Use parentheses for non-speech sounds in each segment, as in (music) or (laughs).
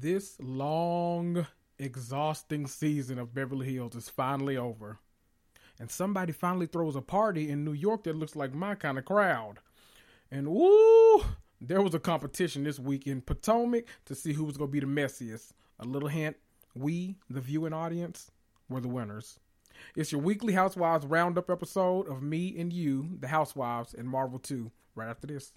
This long, exhausting season of Beverly Hills is finally over. And somebody finally throws a party in New York that looks like my kind of crowd. And woo, there was a competition this week in Potomac to see who was going to be the messiest. A little hint we, the viewing audience, were the winners. It's your weekly Housewives Roundup episode of me and you, the Housewives, and Marvel 2, right after this.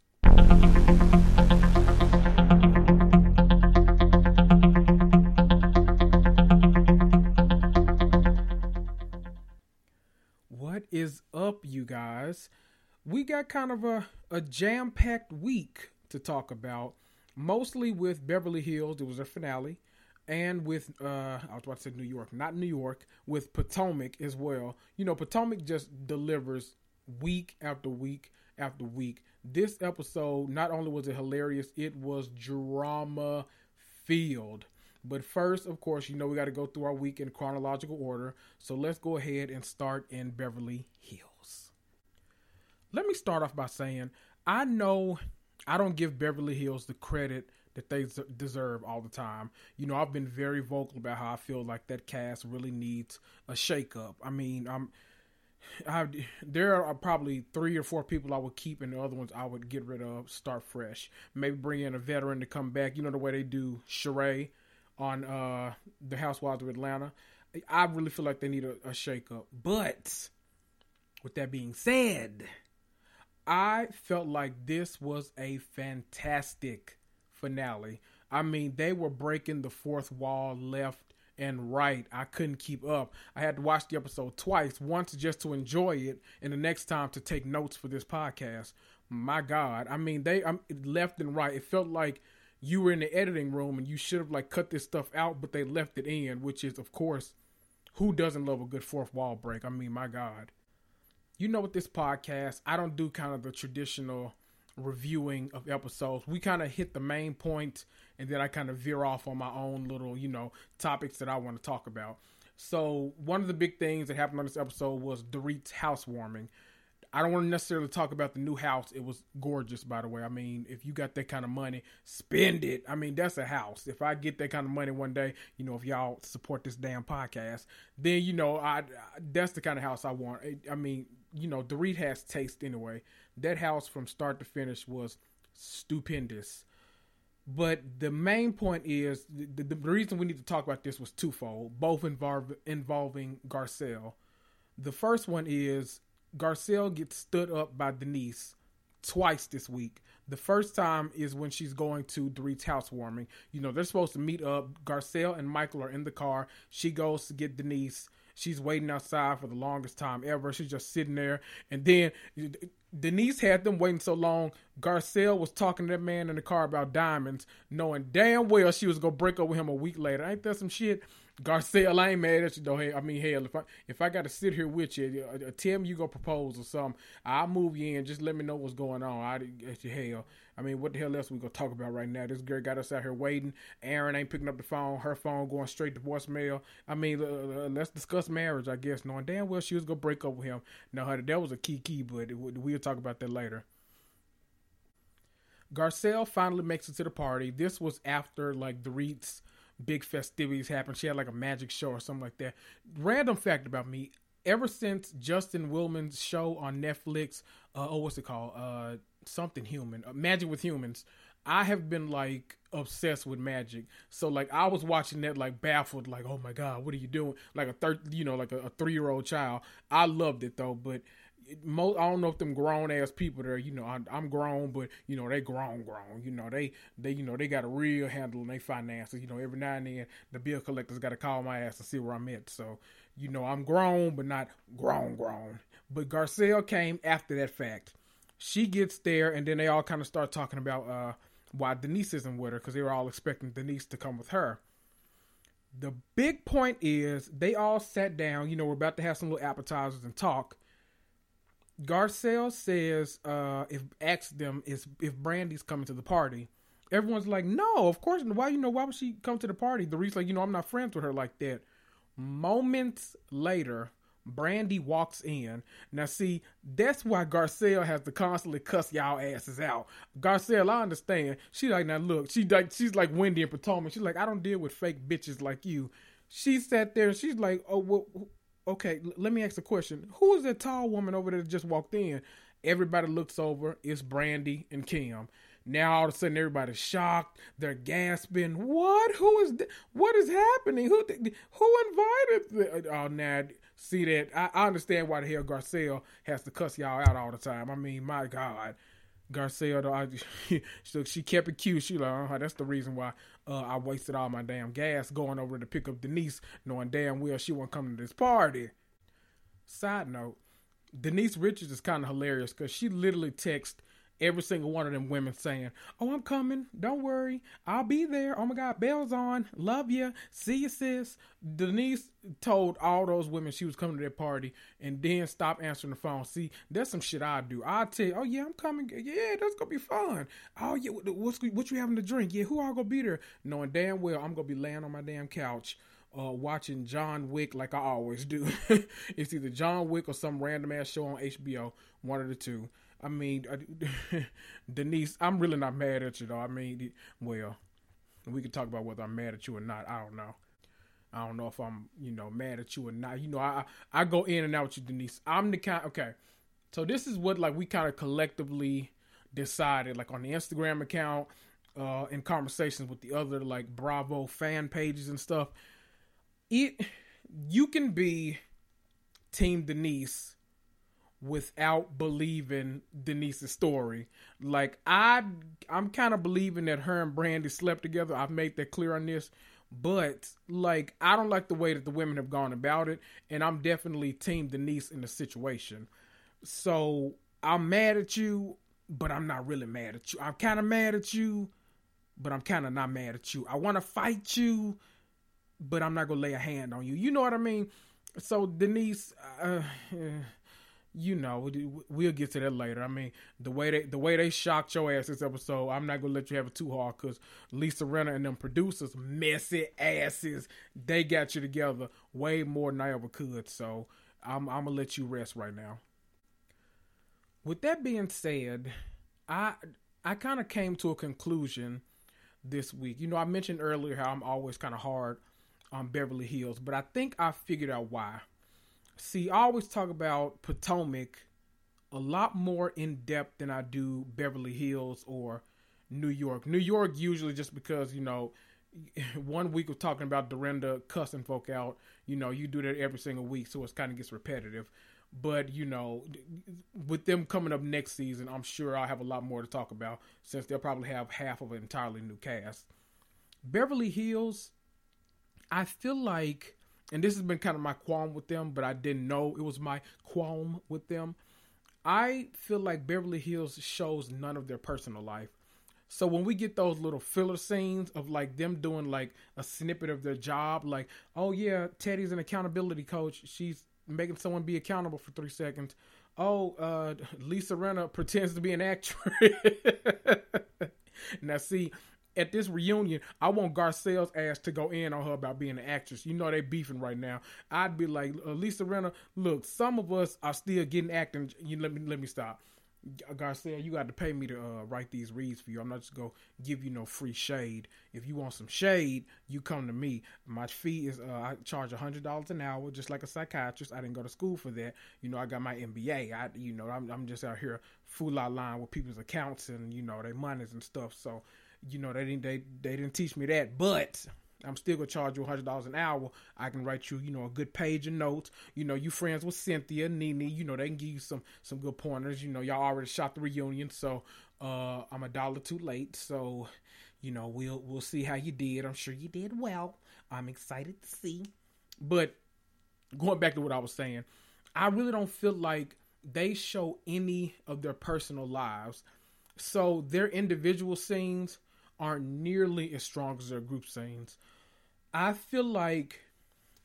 What is up, you guys? We got kind of a, a jam packed week to talk about, mostly with Beverly Hills. It was a finale and with uh I was about to say New York, not New York, with Potomac as well. You know, Potomac just delivers week after week after week. This episode not only was it hilarious, it was drama filled. But first, of course, you know we got to go through our week in chronological order. So let's go ahead and start in Beverly Hills. Let me start off by saying I know I don't give Beverly Hills the credit that they deserve all the time. You know, I've been very vocal about how I feel like that cast really needs a shakeup. I mean, I'm. I, there are probably three or four people I would keep, and the other ones I would get rid of, start fresh. Maybe bring in a veteran to come back. You know the way they do Sheree on uh, the Housewives of Atlanta. I really feel like they need a, a shakeup. But with that being said, I felt like this was a fantastic finale. I mean, they were breaking the fourth wall left and right. I couldn't keep up. I had to watch the episode twice, once just to enjoy it, and the next time to take notes for this podcast. My God, I mean, they I'm left and right. It felt like you were in the editing room and you should have like cut this stuff out, but they left it in, which is of course, who doesn't love a good fourth wall break? I mean, my God. You know, with this podcast, I don't do kind of the traditional reviewing of episodes. We kind of hit the main point and then I kind of veer off on my own little, you know, topics that I want to talk about. So, one of the big things that happened on this episode was Dorit's housewarming. I don't want to necessarily talk about the new house. It was gorgeous, by the way. I mean, if you got that kind of money, spend it. I mean, that's a house. If I get that kind of money one day, you know, if y'all support this damn podcast, then you know, I that's the kind of house I want. I mean, you know, Dorit has taste anyway. That house from start to finish was stupendous. But the main point is the, the, the reason we need to talk about this was twofold, both involve, involving Garcelle. The first one is Garcelle gets stood up by Denise twice this week. The first time is when she's going to Dorit's housewarming. You know, they're supposed to meet up. Garcelle and Michael are in the car. She goes to get Denise. She's waiting outside for the longest time ever. She's just sitting there. And then Denise had them waiting so long. Garcelle was talking to that man in the car about diamonds, knowing damn well she was gonna break up with him a week later. Ain't that some shit? Garcelle, I ain't mad at you though. Hey, I mean, hell, if I if I got to sit here with you, uh, uh, me you gonna propose or something, I'll move you in. Just let me know what's going on. I hell, I mean, what the hell else we gonna talk about right now? This girl got us out here waiting. Aaron ain't picking up the phone. Her phone going straight to voicemail. I mean, uh, let's discuss marriage. I guess knowing damn well she was gonna break up with him. Now, honey, that was a key key, but we'll talk about that later. Garcelle finally makes it to the party. This was after like the Reeds big festivities happened. She had like a magic show or something like that. Random fact about me: ever since Justin Willman's show on Netflix, uh, oh, what's it called? Uh, something human, uh, Magic with Humans. I have been like obsessed with magic. So like I was watching that like baffled, like oh my god, what are you doing? Like a third, you know, like a, a three year old child. I loved it though, but most I don't know if them grown ass people there, you know, I, am grown, but you know they grown, grown. You know they they you know they got a real handle on their finances. You know every now and then the bill collectors got to call my ass to see where I'm at. So you know I'm grown, but not grown, grown. But Garcelle came after that fact. She gets there, and then they all kind of start talking about uh, why Denise isn't with her because they were all expecting Denise to come with her. The big point is they all sat down. You know, we're about to have some little appetizers and talk Garcelle says uh, if asks them is if Brandi's coming to the party. Everyone's like, no, of course. Why you know why would she come to the party? The reason, like, you know, I'm not friends with her like that. Moments later, Brandi walks in. Now, see, that's why Garcelle has to constantly cuss y'all asses out. Garcelle, I understand. She like, now look, she like, she's like Wendy and Potomac. She's like, I don't deal with fake bitches like you. She sat there. She's like, oh, well, okay, let me ask a question. Who is that tall woman over there that just walked in? Everybody looks over. It's Brandi and Kim. Now all of a sudden everybody's shocked. They're gasping. What? Who is? Th- what is happening? Who? Th- who invited? The- oh, now see that. I, I understand why the hell Garcelle has to cuss y'all out all the time. I mean, my God. Garcelle, though, I, so (laughs) she kept it cute. She like, uh that's the reason why uh, I wasted all my damn gas going over to pick up Denise, knowing damn well she won't come to this party. Side note, Denise Richards is kind of hilarious because she literally texted every single one of them women saying, "Oh, I'm coming. Don't worry. I'll be there. Oh my God, bells on. Love you. See you, sis." Denise told all those women she was coming to their party, and then stopped answering the phone. See, that's some shit I do. I tell you, "Oh yeah, I'm coming. Yeah, that's gonna be fun. Oh yeah, what's what you having to drink? Yeah, who all gonna be there? Knowing damn well I'm gonna be laying on my damn couch." Uh, watching John Wick like I always do. (laughs) it's either John Wick or some random ass show on HBO, one of the two. I mean, (laughs) Denise, I'm really not mad at you though. I mean, well, we can talk about whether I'm mad at you or not. I don't know. I don't know if I'm, you know, mad at you or not. You know, I I go in and out with you, Denise. I'm the kind. Okay, so this is what like we kind of collectively decided, like on the Instagram account, uh, in conversations with the other like Bravo fan pages and stuff. It you can be Team Denise without believing Denise's story. Like I I'm kind of believing that her and Brandy slept together. I've made that clear on this. But like I don't like the way that the women have gone about it and I'm definitely team Denise in the situation. So I'm mad at you, but I'm not really mad at you. I'm kind of mad at you, but I'm kind of not mad at you. I want to fight you, but I'm not going to lay a hand on you. You know what I mean? So Denise uh, you know, we'll get to that later. I mean, the way they the way they shocked your ass this episode, I'm not gonna let you have it too hard because Lisa Rinna and them producers, messy asses, they got you together way more than I ever could. So I'm I'm gonna let you rest right now. With that being said, I I kind of came to a conclusion this week. You know, I mentioned earlier how I'm always kind of hard on Beverly Hills, but I think I figured out why see, I always talk about Potomac a lot more in depth than I do Beverly Hills or New York. New York usually just because you know (laughs) one week of talking about Dorinda cussing folk out, you know, you do that every single week, so it kind of gets repetitive. But you know, with them coming up next season, I'm sure I'll have a lot more to talk about since they'll probably have half of an entirely new cast. Beverly Hills, I feel like, and this has been kind of my qualm with them, but I didn't know it was my qualm with them. I feel like Beverly Hills shows none of their personal life. So when we get those little filler scenes of like them doing like a snippet of their job, like, oh yeah, Teddi's an accountability coach. She's making someone be accountable for three seconds. Oh, uh, Lisa Rinna pretends to be an actress. (laughs) now see, at this reunion, I want Garcelle's ass to go in on her about being an actress. You know they beefing right now. I'd be like, uh, Lisa Rinna, look, some of us are still getting acting. You let me let me stop. Garcelle, you got to pay me to uh, write these reads for you. I'm not just gonna give you no free shade. If you want some shade, you come to me. My fee is uh, I charge hundred dollars an hour, just like a psychiatrist. I didn't go to school for that. You know, I got my MBA. I, you know, I'm, I'm just out here fool out line with people's accounts and you know their monies and stuff. So, you know, they didn't they they didn't teach me that, but I'm still gonna charge you hundred dollars an hour. I can write you, you know, a good page of notes. You know, you friends with Cynthia, Nene. You know, they can give you some some good pointers. You know, y'all already shot the reunion, so uh, I'm a dollar too late. So, you know, we'll we'll see how you did. I'm sure you did well. I'm excited to see. But going back to what I was saying, I really don't feel like they show any of their personal lives. So their individual scenes aren't nearly as strong as their group scenes. I feel like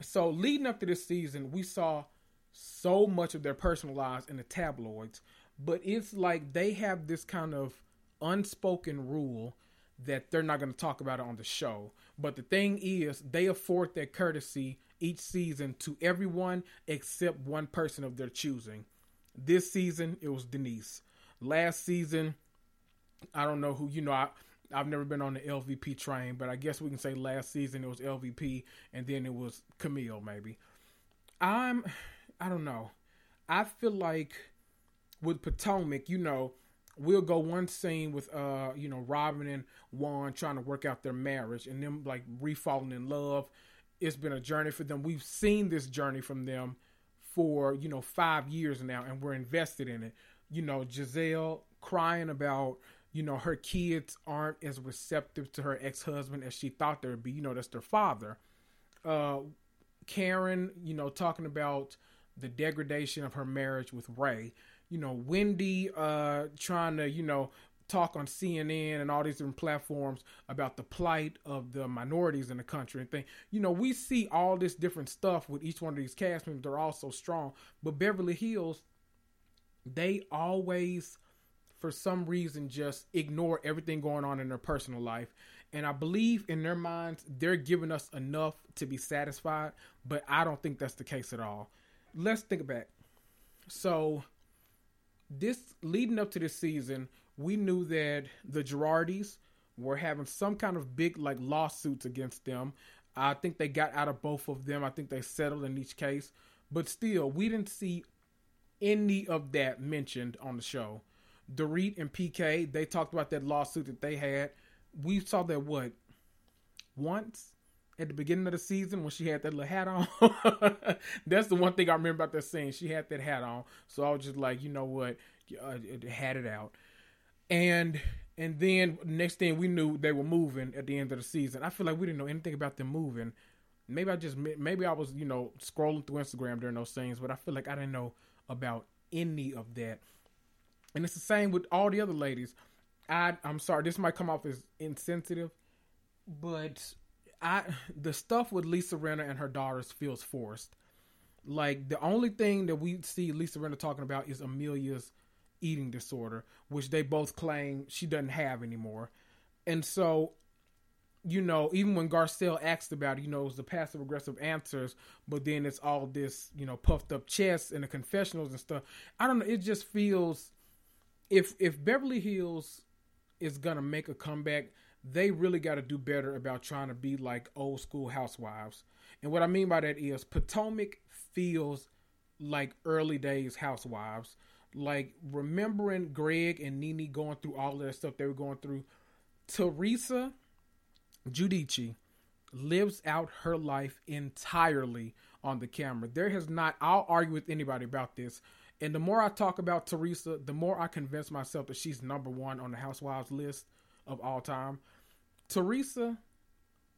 so leading up to this season, we saw so much of their personal lives in the tabloids, but it's like they have this kind of unspoken rule that they're not going to talk about it on the show. But the thing is, they afford that courtesy each season to everyone except one person of their choosing. This season, it was Denise. Last season, I don't know who, you know, I, I've never been on the LVP train, but I guess we can say last season it was LVP and then it was Camille maybe. I'm I don't know. I feel like with Potomac, you know, we'll go one scene with uh, you know, Robin and Juan trying to work out their marriage and them like refalling in love. It's been a journey for them. We've seen this journey from them for, you know, five years now and we're invested in it. You know, Gizelle crying about you know, her kids aren't as receptive to her ex husband as she thought they would be. You know, that's their father. Uh, Karen, you know, talking about the degradation of her marriage with Ray. You know, Wendy uh, trying to, you know, talk on CNN and all these different platforms about the plight of the minorities in the country and thing. You know, we see all this different stuff with each one of these cast members. They're all so strong. But Beverly Hills, they always for some reason just ignore everything going on in their personal life. And I believe in their minds, they're giving us enough to be satisfied, but I don't think that's the case at all. Let's think back. So, this leading up to this season, we knew that the Girardis were having some kind of big like lawsuits against them. I think they got out of both of them. I think they settled in each case, but still, we didn't see any of that mentioned on the show. Dorit and PK, they talked about that lawsuit that they had. We saw that what once at the beginning of the season when she had that little hat on. (laughs) That's the one thing I remember about that scene. She had that hat on, so I was just like, you know what, uh, had it out. And and then next thing we knew they were moving at the end of the season. I feel like we didn't know anything about them moving. Maybe I just maybe I was you know scrolling through Instagram during those things, but I feel like I didn't know about any of that. And it's the same with all the other ladies. I I'm sorry, this might come off as insensitive, but I the stuff with Lisa Rinna and her daughters feels forced. Like the only thing that we see Lisa Rinna talking about is Amelia's eating disorder, which they both claim she doesn't have anymore. And so, you know, even when Garcelle asked about it, you know, it was the passive aggressive answers, but then it's all this, you know, puffed up chest and the confessionals and stuff. I don't know. It just feels if if Beverly Hills is gonna make a comeback, they really got to do better about trying to be like old school housewives. And what I mean by that is Potomac feels like early days housewives. Like remembering Greg and Nene going through all that stuff they were going through, Teresa Giudice lives out her life entirely on the camera. There has not, I'll argue with anybody about this. And the more I talk about Teresa, the more I convince myself that she's number one on the Housewives list of all time. Teresa,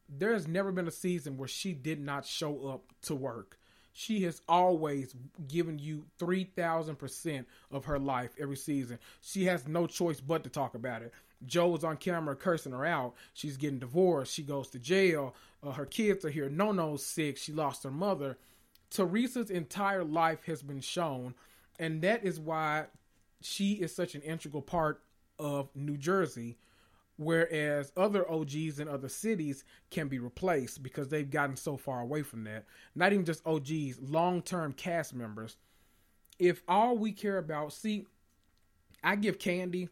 there has never been a season where she did not show up to work. She has always given you 3000% of her life every season. She has no choice but to talk about it. Joe was on camera cursing her out. She's getting divorced. She goes to jail. Uh, her kids are here. Nono's sick. She lost her mother. Teresa's entire life has been shown, and that is why she is such an integral part of New Jersey. Whereas other OGs in other cities can be replaced because they've gotten so far away from that. Not even just OGs, long term cast members. If all we care about, see, I give Kandi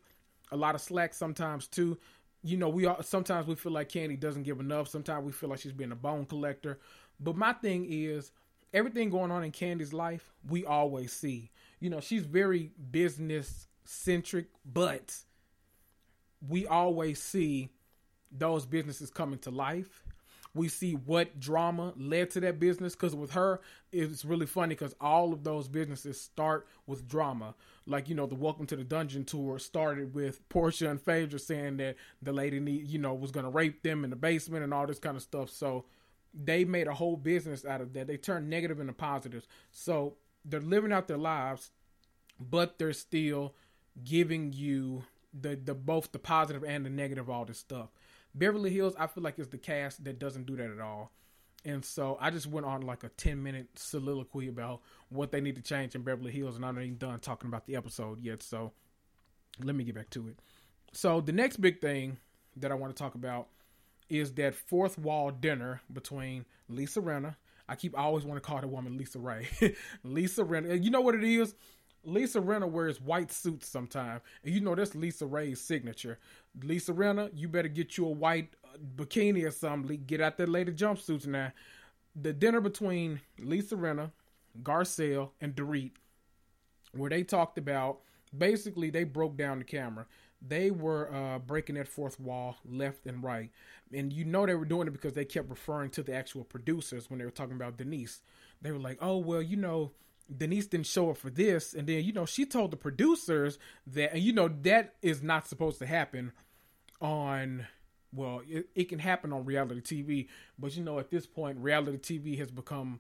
a lot of slack sometimes too. You know, we all, sometimes we feel like Kandi doesn't give enough. Sometimes we feel like she's being a bone collector. But my thing is, everything going on in Kandi's life, we always see. You know, she's very business centric, but we always see those businesses coming to life. We see what drama led to that business because with her it's really funny because all of those businesses start with drama. Like you know the welcome to the dungeon tour started with Porsha and Phaedra saying that the lady need you know was going to rape them in the basement and all this kind of stuff. So they made a whole business out of that. They turned negative into positives so they're living out their lives but they're still giving you the the both the positive and the negative all this stuff Beverly Hills, I feel like is the cast that doesn't do that at all. And so I just went on like a 10 minute soliloquy about what they need to change in Beverly Hills, and I'm not even done talking about the episode yet. So let me get back to it. So the next big thing that I want to talk about is that fourth wall dinner between Lisa Rinna. I keep I always want to call the woman Lisa Ray. (laughs) Lisa Rinna. You know what it is? Lisa Rinna wears white suits sometimes, and you know that's Lisa Ray's signature. Lisa Rinna, you better get you a white uh, bikini or something. Get out there lady jumpsuits now. The dinner between Lisa Rinna, Garcelle, and Dorit, where they talked about basically they broke down the camera. They were uh, breaking that fourth wall left and right, and you know they were doing it because they kept referring to the actual producers when they were talking about Denise. They were like, "Oh well, you know." Denise didn't show up for this, and then you know she told the producers that, and you know that is not supposed to happen on. Well, it, it can happen on reality TV, but you know at this point, reality TV has become.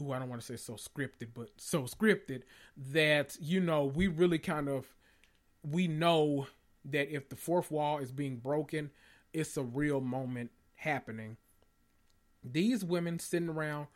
Ooh, I don't want to say so scripted, but so scripted that you know we really kind of we know that if the fourth wall is being broken, it's a real moment happening. These women sitting around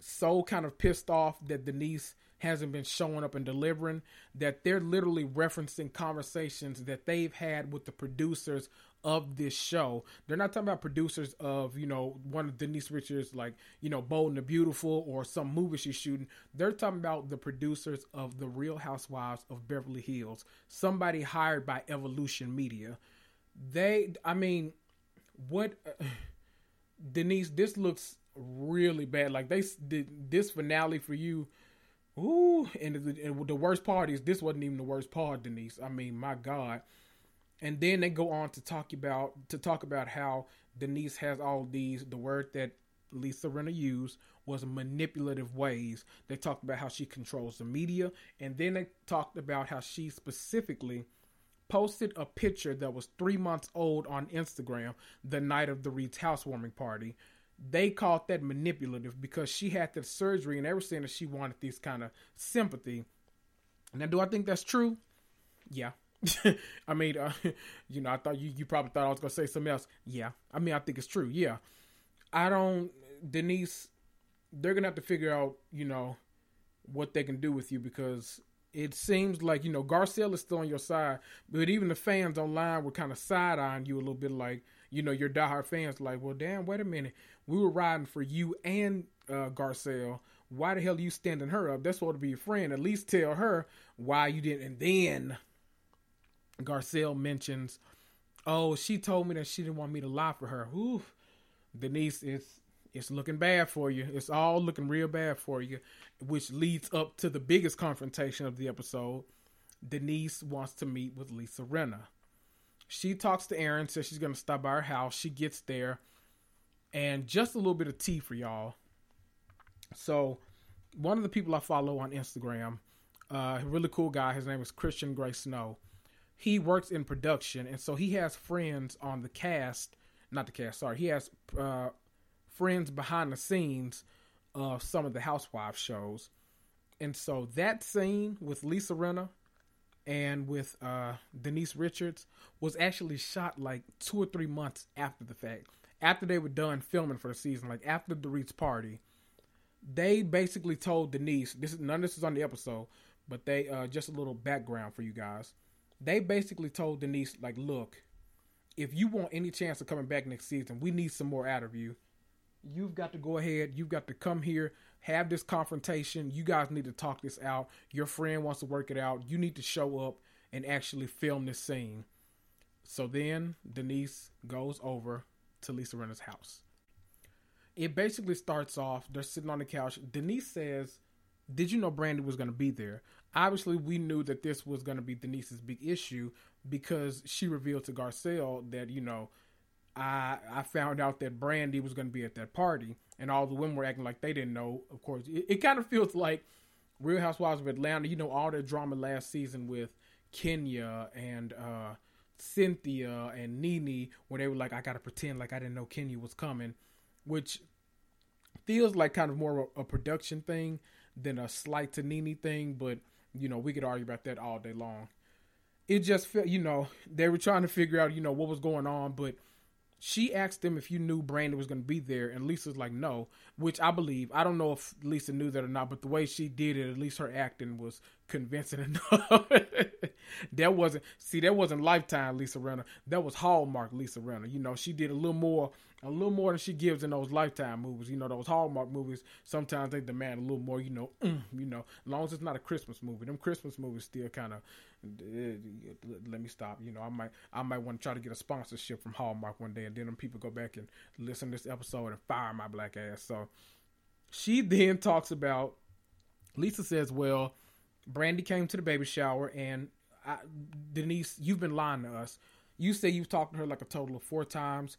so kind of pissed off that Denise hasn't been showing up and delivering that they're literally referencing conversations that they've had with the producers of this show. They're not talking about producers of, you know, one of Denise Richards, like, you know, Bold and the Beautiful or some movie she's shooting. They're talking about the producers of The Real Housewives of Beverly Hills, somebody hired by Evolution Media. They, I mean, what, uh, (sighs) Denise, this looks really bad. Like they did this finale for you. Ooh, and the, and the worst part is this wasn't even the worst part, Denise. I mean, my God. And then they go on to talk about to talk about how Denise has all these the word that Lisa Rinna used was manipulative ways. They talked about how she controls the media, and then they talked about how she specifically posted a picture that was three months old on Instagram the night of the Reed's housewarming party they called that manipulative because she had the surgery and they were she wanted this kind of sympathy. Now, do I think that's true? Yeah. (laughs) I mean, uh, (laughs) you know, I thought you, you probably thought I was going to say something else. Yeah. I mean, I think it's true. Yeah. I don't, Denise, they're going to have to figure out, you know, what they can do with you because it seems like, you know, Garcelle is still on your side, but even the fans online were kind of side eyeing you a little bit like, you know, your diehard fans like, well, damn, wait a minute we were riding for you and uh, Garcelle. Why the hell are you standing her up? That's supposed to be your friend. At least tell her why you didn't. And then Garcelle mentions, "Oh, she told me that she didn't want me to lie for her." Ooh, Denise, it's it's looking bad for you. It's all looking real bad for you, which leads up to the biggest confrontation of the episode. Denise wants to meet with Lisa Rinna. She talks to Aaron, says she's gonna stop by her house. She gets there, and just a little bit of tea for y'all. So, one of the people I follow on Instagram, uh, really cool guy. His name is Christian Gray Snow. He works in production, and so he has friends on the cast. Not the cast, sorry. He has uh, friends behind the scenes of some of the Housewives shows. And so that scene with Lisa Rinna and with uh, Denise Richards was actually shot like two or three months after the fact. After they were done filming for the season, like after Reed's party, they basically told Denise, this is none of this is on the episode, but they uh just a little background for you guys. They basically told Denise, like, look, if you want any chance of coming back next season, we need some more out of you. You've got to go ahead. You've got to come here, have this confrontation. You guys need to talk this out. Your friend wants to work it out. You need to show up and actually film this scene. So then Denise goes over to Lisa Rinna's house. It basically starts off, they're sitting on the couch. Denise says, Did you know Brandi was going to be there? Obviously, we knew that this was going to be Denise's big issue because she revealed to Garcelle that, you know, I I found out that Brandi was going to be at that party, and all the women were acting like they didn't know. Of course, it, it kind of feels like Real Housewives of Atlanta. You know, all the drama last season with Kenya and uh, Cynthia and Nene, where they were like, "I got to pretend like I didn't know Kenya was coming," which feels like kind of more a, a production thing than a slight to Nene thing. But you know, we could argue about that all day long. It just felt, you know, they were trying to figure out, you know, what was going on, but she asked them if you knew Brandi was going to be there, and Lisa's like, no, which I believe. I don't know if Lisa knew that or not, but the way she did it, at least her acting was convincing (laughs) enough. that wasn't, see, that wasn't Lifetime Lisa Rinna. That was Hallmark Lisa Rinna. You know, she did a little more, a little more than she gives in those Lifetime movies. You know, those Hallmark movies, sometimes they demand a little more, you know, (clears throat) you know, as long as it's not a Christmas movie. Them Christmas movies still kind of, let me stop. You know, I might, I might want to try to get a sponsorship from Hallmark one day, and then people go back and listen to this episode and fire my black ass. So she (laughs) then talks about. Lisa says, "Well, Brandi came to the baby shower, and I, Denise, you've been lying to us. You say you've talked to her like a total of four times."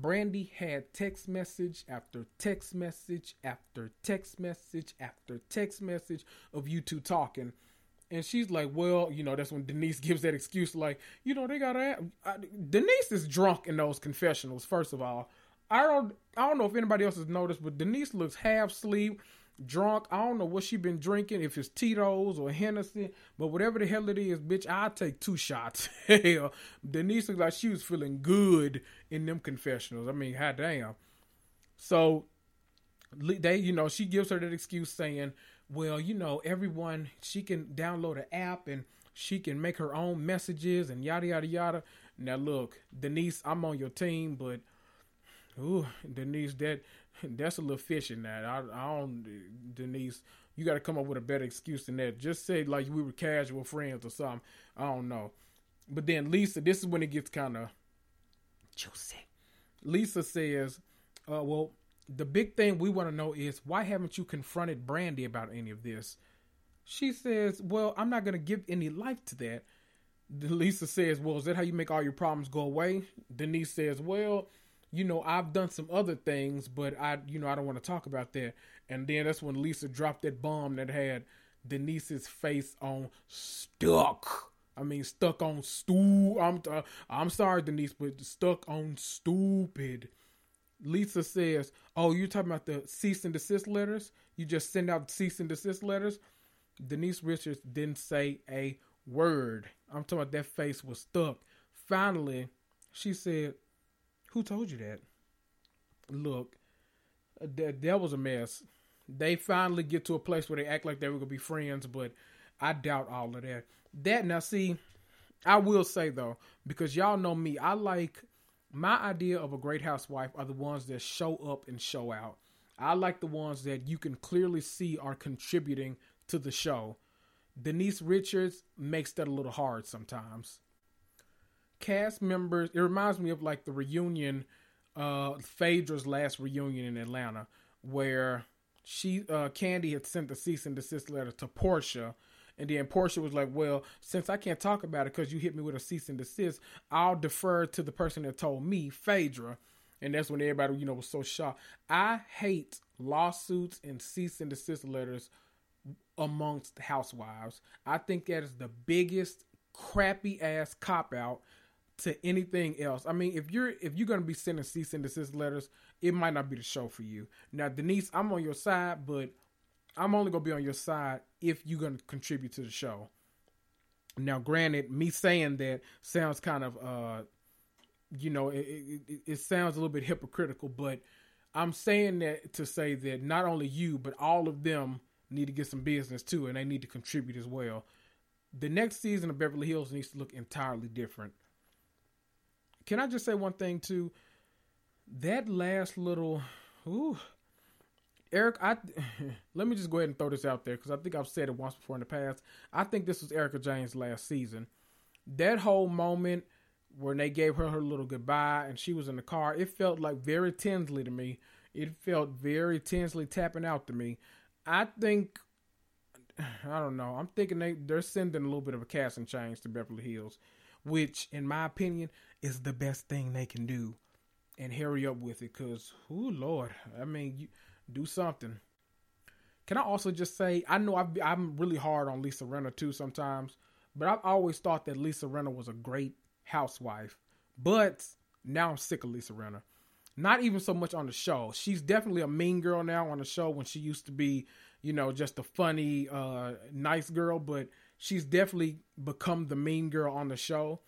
Brandi had text message after text message after text message after text message of you two talking. And she's like, well, you know, that's when Denise (laughs) gives that excuse, like, you know, they gotta. I, Denise is drunk in those confessionals. First of all, I don't, I don't know if anybody else has noticed, but Denise looks half asleep, drunk. I don't know what she been drinking, if it's Tito's or Hennessy, but whatever the hell it is, bitch, I'll take two shots. (laughs) Hell, Denise looks like she was feeling good in them confessionals. I mean, how damn. So they, you know, she gives her that excuse saying, well, you know, everyone, she can download an app and she can make her own messages and yada, yada, yada. Now, look, Denise, I'm on your team, but, ooh, Denise, that that's a little fishy now. I, I don't, Denise, you got to come up with a better excuse than that. Just say like we were casual friends or something. I don't know. But then Lisa, this is when it gets kind of juicy. Lisa says, uh, well, the big thing we want to know is why haven't you confronted Brandi about any of this? She says, Well, I'm not going to give any life to that. Lisa says, Well, is that how you make all your problems go away? Denise says, Well, you know, I've done some other things, but I, you know, I don't want to talk about that. And then that's when Lisa dropped that bomb that had Denise's face on stuck. I mean, stuck on stu. I'm, uh, I'm sorry, Denise, but stuck on stupid. Lisa says, "Oh, you're talking about the cease and desist letters? You just send out cease and desist letters?" Denise Richards didn't say a word. I'm talking about that face was stuck. Finally, she said, "Who told you that?" Look, that that was a mess. They finally get to a place where they act like they were gonna be friends, but I doubt all of that. That now, see, I will say though, because y'all know me, I like my idea of a great housewife are the ones that show up and show out. I like the ones that you can clearly see are contributing to the show. Denise Richards makes that a little hard sometimes. Cast members, it reminds me of like the reunion, uh, Phaedra's last reunion in Atlanta, where she, uh, Kandi had sent the cease and desist letter to Porsha, And then Porsha was like, well, since I can't talk about it because you hit me with a cease and desist, I'll defer to the person that told me, Phaedra. And that's when everybody, you know, was so shocked. I hate lawsuits and cease and desist letters amongst housewives. I think that is the biggest crappy ass cop out to anything else. I mean, if you're if you're gonna be sending cease and desist letters, it might not be the show for you. Now, Denise, I'm on your side, but I'm only gonna be on your side if you're gonna contribute to the show. Now, granted, me saying that sounds kind of, uh, you know, it, it, it sounds a little bit hypocritical, but I'm saying that to say that not only you, but all of them need to get some business too, and they need to contribute as well. The next season of Beverly Hills needs to look entirely different. Can I just say one thing too? That last little, ooh, Eric, I (laughs) let me just go ahead and throw this out there because I think I've said it once before in the past. I think this was Erika Jayne's last season. That whole moment when they gave her her little goodbye and she was in the car, it felt like very tensely to me. It felt very tensely tapping out to me. I think (sighs) I don't know. I'm thinking they they're sending a little bit of a casting change to Beverly Hills, which, in my opinion, is the best thing they can do. And hurry up with it, cause, oh Lord, I mean, you, do something. Can I also just say I know i am really hard on Lisa Rinna too sometimes, but I've always thought that Lisa Rinna was a great housewife. But now I'm sick of Lisa Rinna. Not even so much on the show. She's definitely a mean girl now on the show when she used to be, you know, just a funny, uh, nice girl. But she's definitely become the mean girl on the show.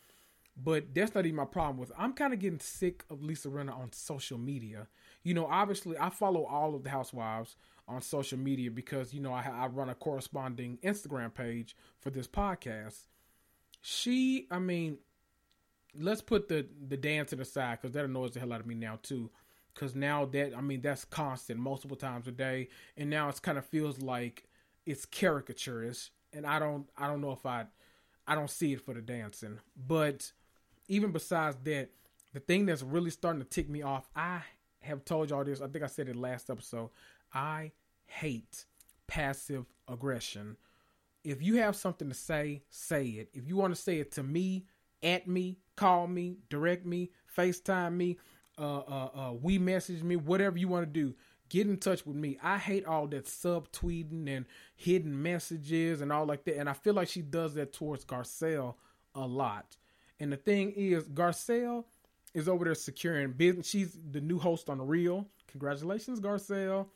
But that's not even my problem with. It. I'm kind of getting sick of Lisa Rinna on social media you know, obviously I follow all of the housewives on social media because you know I, I run a corresponding Instagram page for this podcast. She, I mean, let's put the the dance to the side because that annoys the hell out of me now too. Because now that I mean that's constant, multiple times a day, and now it's kind of feels like it's caricaturish, and I don't I don't know if I I don't see it for the dancing. But even besides that, the thing that's really starting to tick me off, I have told y'all this. I think I said it last episode. I hate passive aggression. If you have something to say, say it. If you want to say it to me, at me, call me, direct me, FaceTime me, uh, uh, uh, we message me, whatever you want to do, get in touch with me. I hate all that subtweeting and hidden messages and all like that. And I feel like she does that towards Garcelle a lot. And the thing is, Garcelle is over there securing business. She's the new host on the Real. Congratulations, Garcelle.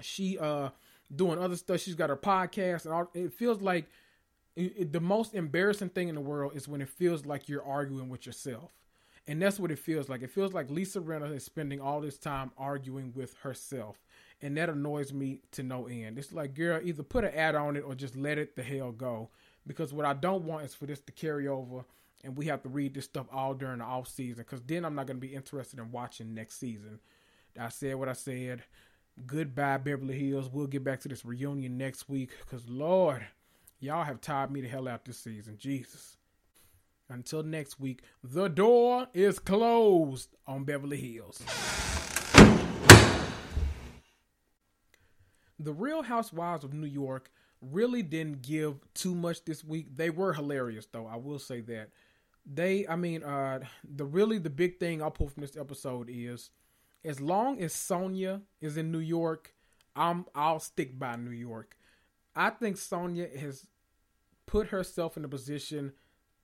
She uh doing other stuff. She's got her podcast, and all, it feels like it, it, the most embarrassing thing in the world is when it feels like you're arguing with yourself. And that's what it feels like. It feels like Lisa Rinna is spending all this time arguing with herself. And that annoys me to no end. It's like, girl, either put an ad on it or just let it the hell go. Because what I don't want is for this to carry over and we have to read this stuff all during the off season because then I'm not going to be interested in watching next season. I said what I said. Goodbye, Beverly Hills. We'll get back to this reunion next week because, Lord, y'all have tired me the hell out this season. Jesus. Until next week, the door is closed on Beverly Hills. The Real Housewives of New York really didn't give too much this week. They were hilarious, though. I will say that they i mean uh the really the big thing i'll pull from this episode is as long as sonja is in new york i'm i'll stick by new york. I think sonja has put herself in a position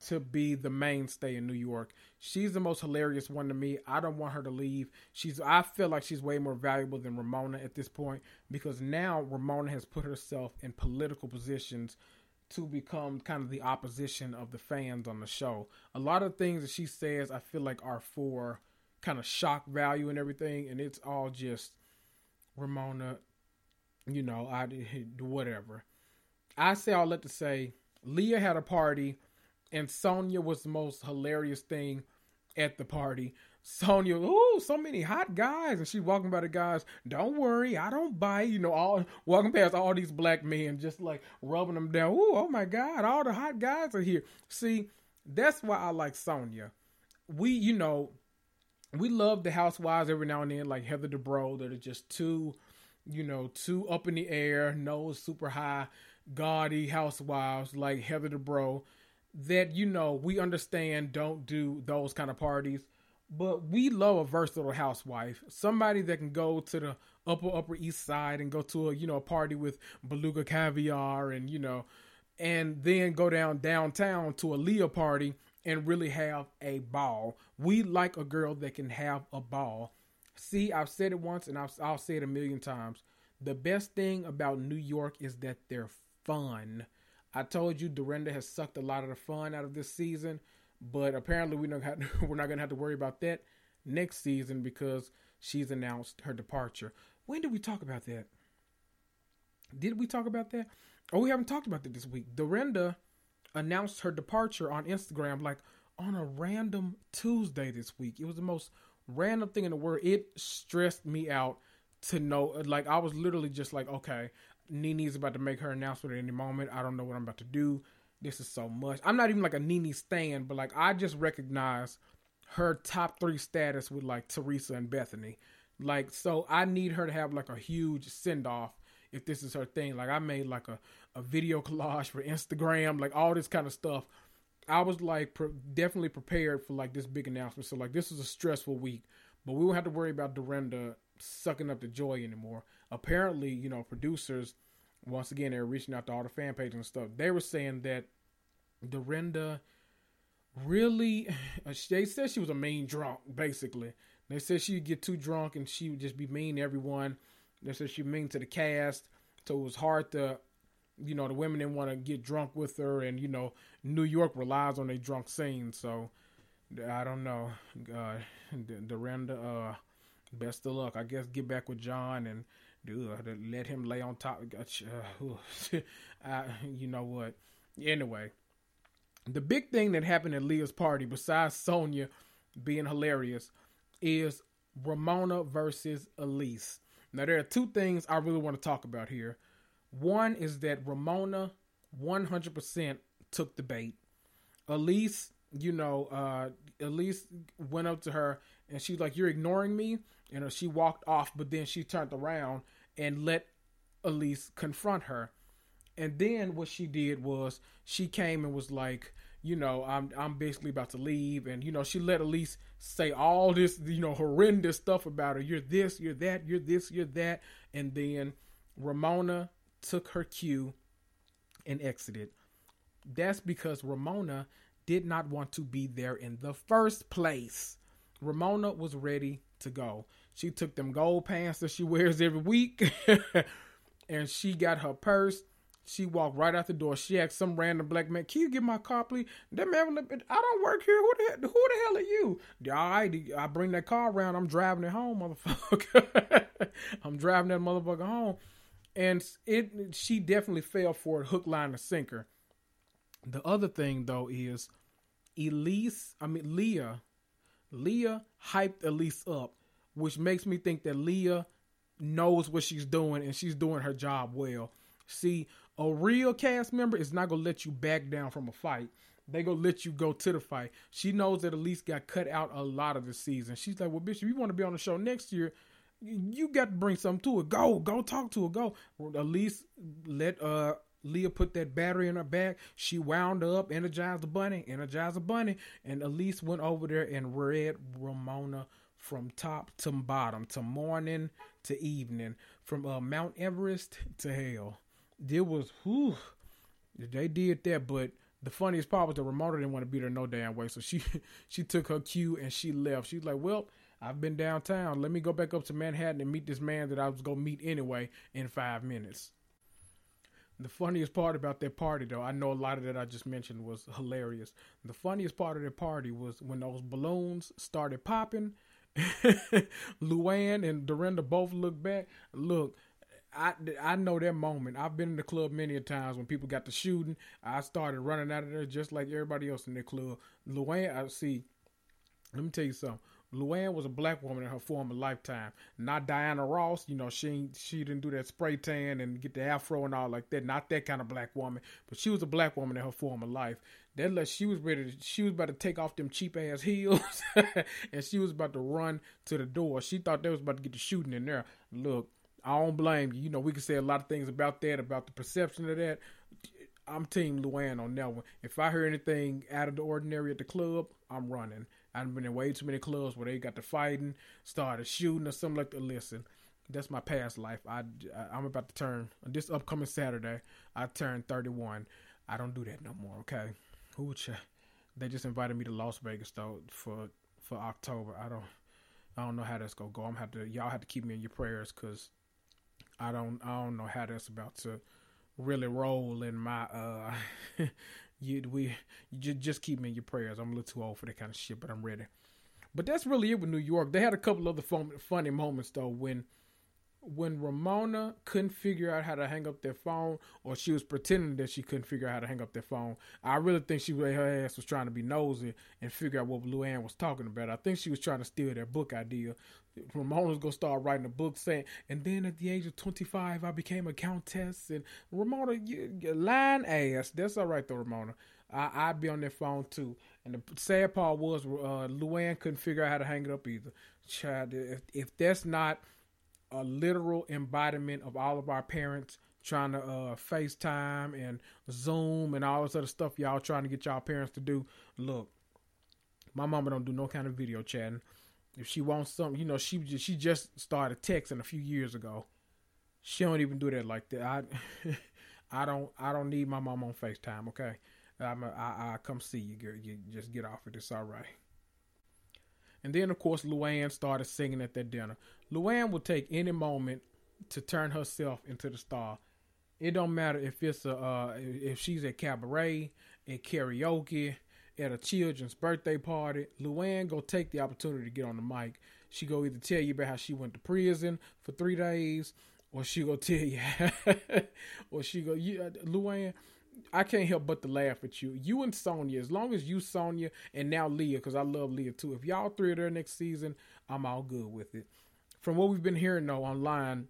to be the mainstay in new york. She's the most hilarious one to me. I don't want her to leave. She's i feel like she's way more valuable than ramona at this point because now ramona has put herself in political positions to become kind of the opposition of the fans on the show. A lot of things that she says, I feel like are for kind of shock value and everything, and it's all just Ramona, you know, I (laughs) whatever. I say all that to say, Leah had a party, and Sonja was the most hilarious thing at the party. Sonja, oh, so many hot guys. And she walking by the guys, don't worry, I don't bite. You know, all walking past all these black men, just like rubbing them down. Ooh, oh my God, all the hot guys are here. See, that's why I like Sonja. We, you know, we love the housewives every now and then, like Heather Dubrow, that are just too, you know, too up in the air, nose super high. gaudy housewives like Heather Dubrow that you know we understand don't do those kind of parties but we love a versatile housewife somebody that can go to the upper upper east side and go to a you know a party with beluga caviar and you know and then go down downtown to a leah party and really have a ball. We like a girl that can have a ball. See i've said it once and I'll, I'll say it a million times. The best thing about new york is that they're fun. I told you Dorinda has sucked a lot of the fun out of this season, but apparently we don't have, (laughs) we're not going to have to worry about that next season because she's announced her departure. When did we talk about that? Did we talk about that? Oh, we haven't talked about that this week. Dorinda announced her departure on Instagram like on a random Tuesday this week. It was the most random thing in the world. It stressed me out to know like I was literally just like, okay, Nene's about to make her announcement at any moment. I don't know what I'm about to do. This is so much. I'm not even like a Nene stan, but like I just recognize her top three status with like Teresa and Bethany. Like, so I need her to have like a huge send off if this is her thing. Like, I made like a, a video collage for Instagram, like all this kind of stuff. I was like pre- definitely prepared for like this big announcement. So, like, this is a stressful week, but we won't have to worry about Dorinda sucking up the joy anymore apparently, you know, producers, once again, they're reaching out to all the fan pages and stuff. They were saying that Dorinda really, (sighs) they said she was a mean drunk, basically. They said she'd get too drunk and she would just be mean to everyone. They said she mean to the cast, so it was hard to, you know, the women didn't want to get drunk with her, and you know, New York relies on a drunk scene, so I don't know, uh, Dorinda. Uh, best of luck. I guess get back with John and Ugh, let him lay on top. Uh, (laughs) uh, you know what? Anyway, the big thing that happened at Leah's party, besides Sonja being hilarious, is Ramona versus Elyse. Now, there are two things I really want to talk about here. One is that Ramona 100% took the bait. Elyse, you know, uh, Elyse went up to her and she's like, You're ignoring me. And she walked off, but then she turned around and let Elyse confront her. And then what she did was she came and was like, you know, I'm I'm basically about to leave, and you know, she let Elyse say all this, you know, horrendous stuff about her. You're this, you're that, you're this, you're that, and then Ramona took her cue and exited. That's because Ramona did not want to be there in the first place. Ramona was ready to go. She took them gold pants that she wears every week (laughs) and she got her purse. She walked right out the door. She asked some random black man, "Can you get my car, please?" That man, I don't work here. Who the hell, who the hell are you? All right, I bring that car around. I'm driving it home, motherfucker. (laughs) I'm driving that motherfucker home, and it. She definitely fell for it, hook, line, and sinker. The other thing though is, Elyse. I mean Leah. Leah hyped Elyse up which makes me think that Leah knows what she's doing and she's doing her job well. See, a real cast member is not gonna let you back down from a fight. They gonna let you go to the fight. She knows that Elyse got cut out a lot of the season. She's like, "Well, bitch, if you want to be on the show next year, you got to bring something to it. Go, go talk to her. Go." Elyse let uh Leah put that battery in her back. She wound up, energized the bunny, energized the bunny, and Elyse went over there and read Ramona from top to bottom, to morning to evening, from uh, Mount Everest to hell. It was, whew, they did that, but the funniest part was the Ramona didn't want to be there no damn way, so she (laughs) she took her cue and she left. She's like, well, I've been downtown. Let me go back up to Manhattan and meet this man that I was gonna meet anyway in five minutes. The funniest part about that party, though, I know a lot of that I just mentioned was hilarious. The funniest part of that party was when those balloons started popping (laughs) Luann and Dorinda both looked back. Look, I, I know that moment. I've been in the club many a times when people got the shooting. I started running out of there just like everybody else in the club. Luann, I see. Let me tell you something. Luann was a black woman in her former lifetime, not Diana Ross. You know, she she didn't do that spray tan and get the afro and all like that. Not that kind of black woman, but she was a black woman in her former life. That like she was ready. To, she was about to take off them cheap ass heels, (laughs) and she was about to run to the door. She thought they was about to get the shooting in there. Look, I don't blame you. You know, we can say a lot of things about that, about the perception of that. I'm Team Luann on that one. If I hear anything out of the ordinary at the club, I'm running. I've been in way too many clubs where they got to fighting, started shooting, or something like that. Listen, that's my past life. I, I am about to turn this upcoming Saturday. I turn 31. I don't do that no more. Okay, who They just invited me to Las Vegas though for for October. I don't I don't know how that's gonna go. I'm have to y'all have to keep me in your prayers because I don't I don't know how that's about to really roll in my uh (laughs) you we you just just keep me in your prayers. I'm a little too old for that kind of shit, but I'm ready. But that's really it with New York. They had a couple other fun, funny moments though when when Ramona couldn't figure out how to hang up their phone, or she was pretending that she couldn't figure out how to hang up their phone, I really think she her ass was trying to be nosy and figure out what Luann was talking about. I think she was trying to steal their book idea. Ramona's gonna start writing a book saying, and then at the age of twenty five, I became a countess. And Ramona, you, you lying ass. That's all right though, Ramona. I, would be on their phone too. And the sad part was, uh, Luann couldn't figure out how to hang it up either. Child, if, if that's not a literal embodiment of all of our parents trying to uh, FaceTime and Zoom and all this other stuff y'all trying to get y'all parents to do. Look, my mama don't do no kind of video chatting. If she wants something, you know, she just, she just started texting a few years ago. She don't even do that like that. I (laughs) I don't I don't need my mom on FaceTime. Okay, I'm a, I I come see you, girl. You just get off of this. all right. And then, of course, Luann started singing at that dinner. Luann will take any moment to turn herself into the star. It don't matter if it's a uh, if she's at cabaret, at karaoke, at a children's birthday party. Luann go take the opportunity to get on the mic. She go either tell you about how she went to prison for three days, or she go tell you, (laughs) or she go, you, uh, Luann, I can't help but to laugh at you. You and Sonja, as long as you, Sonja, and now Leah, because I love Leah too. If y'all three are there next season, I'm all good with it. From what we've been hearing though online,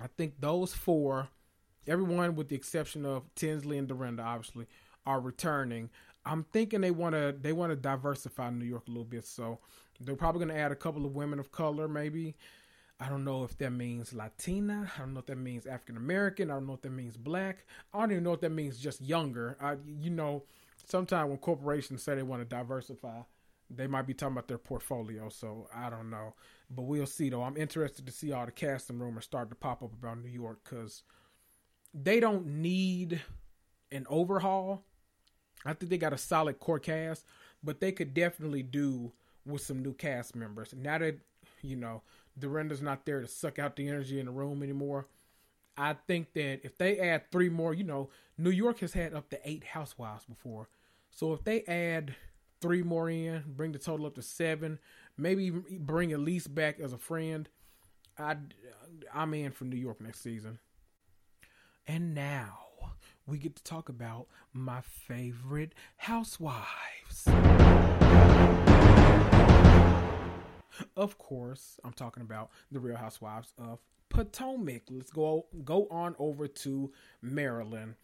I think those four, everyone with the exception of Tinsley and Dorinda, obviously, are returning. I'm thinking they want to they want to diversify New York a little bit, so they're probably going to add a couple of women of color, maybe. I don't know if that means Latina. I don't know if that means African American. I don't know if that means black. I don't even know if that means just younger. I, you know, sometimes when corporations say they want to diversify, they might be talking about their portfolio. So I don't know, but we'll see. Though I'm interested to see all the casting rumors start to pop up about New York because they don't need an overhaul. I think they got a solid core cast, but they could definitely do with some new cast members. Now that you know Dorinda's not there to suck out the energy in the room anymore. I think that if they add three more, you know, New York has had up to eight housewives before. So if they add three more in, bring the total up to seven, maybe bring Elyse back as a friend, I, I'm in for New York next season. And now we get to talk about my favorite housewives. Of course, I'm talking about the Real Housewives of Potomac. Let's go go on over to Maryland.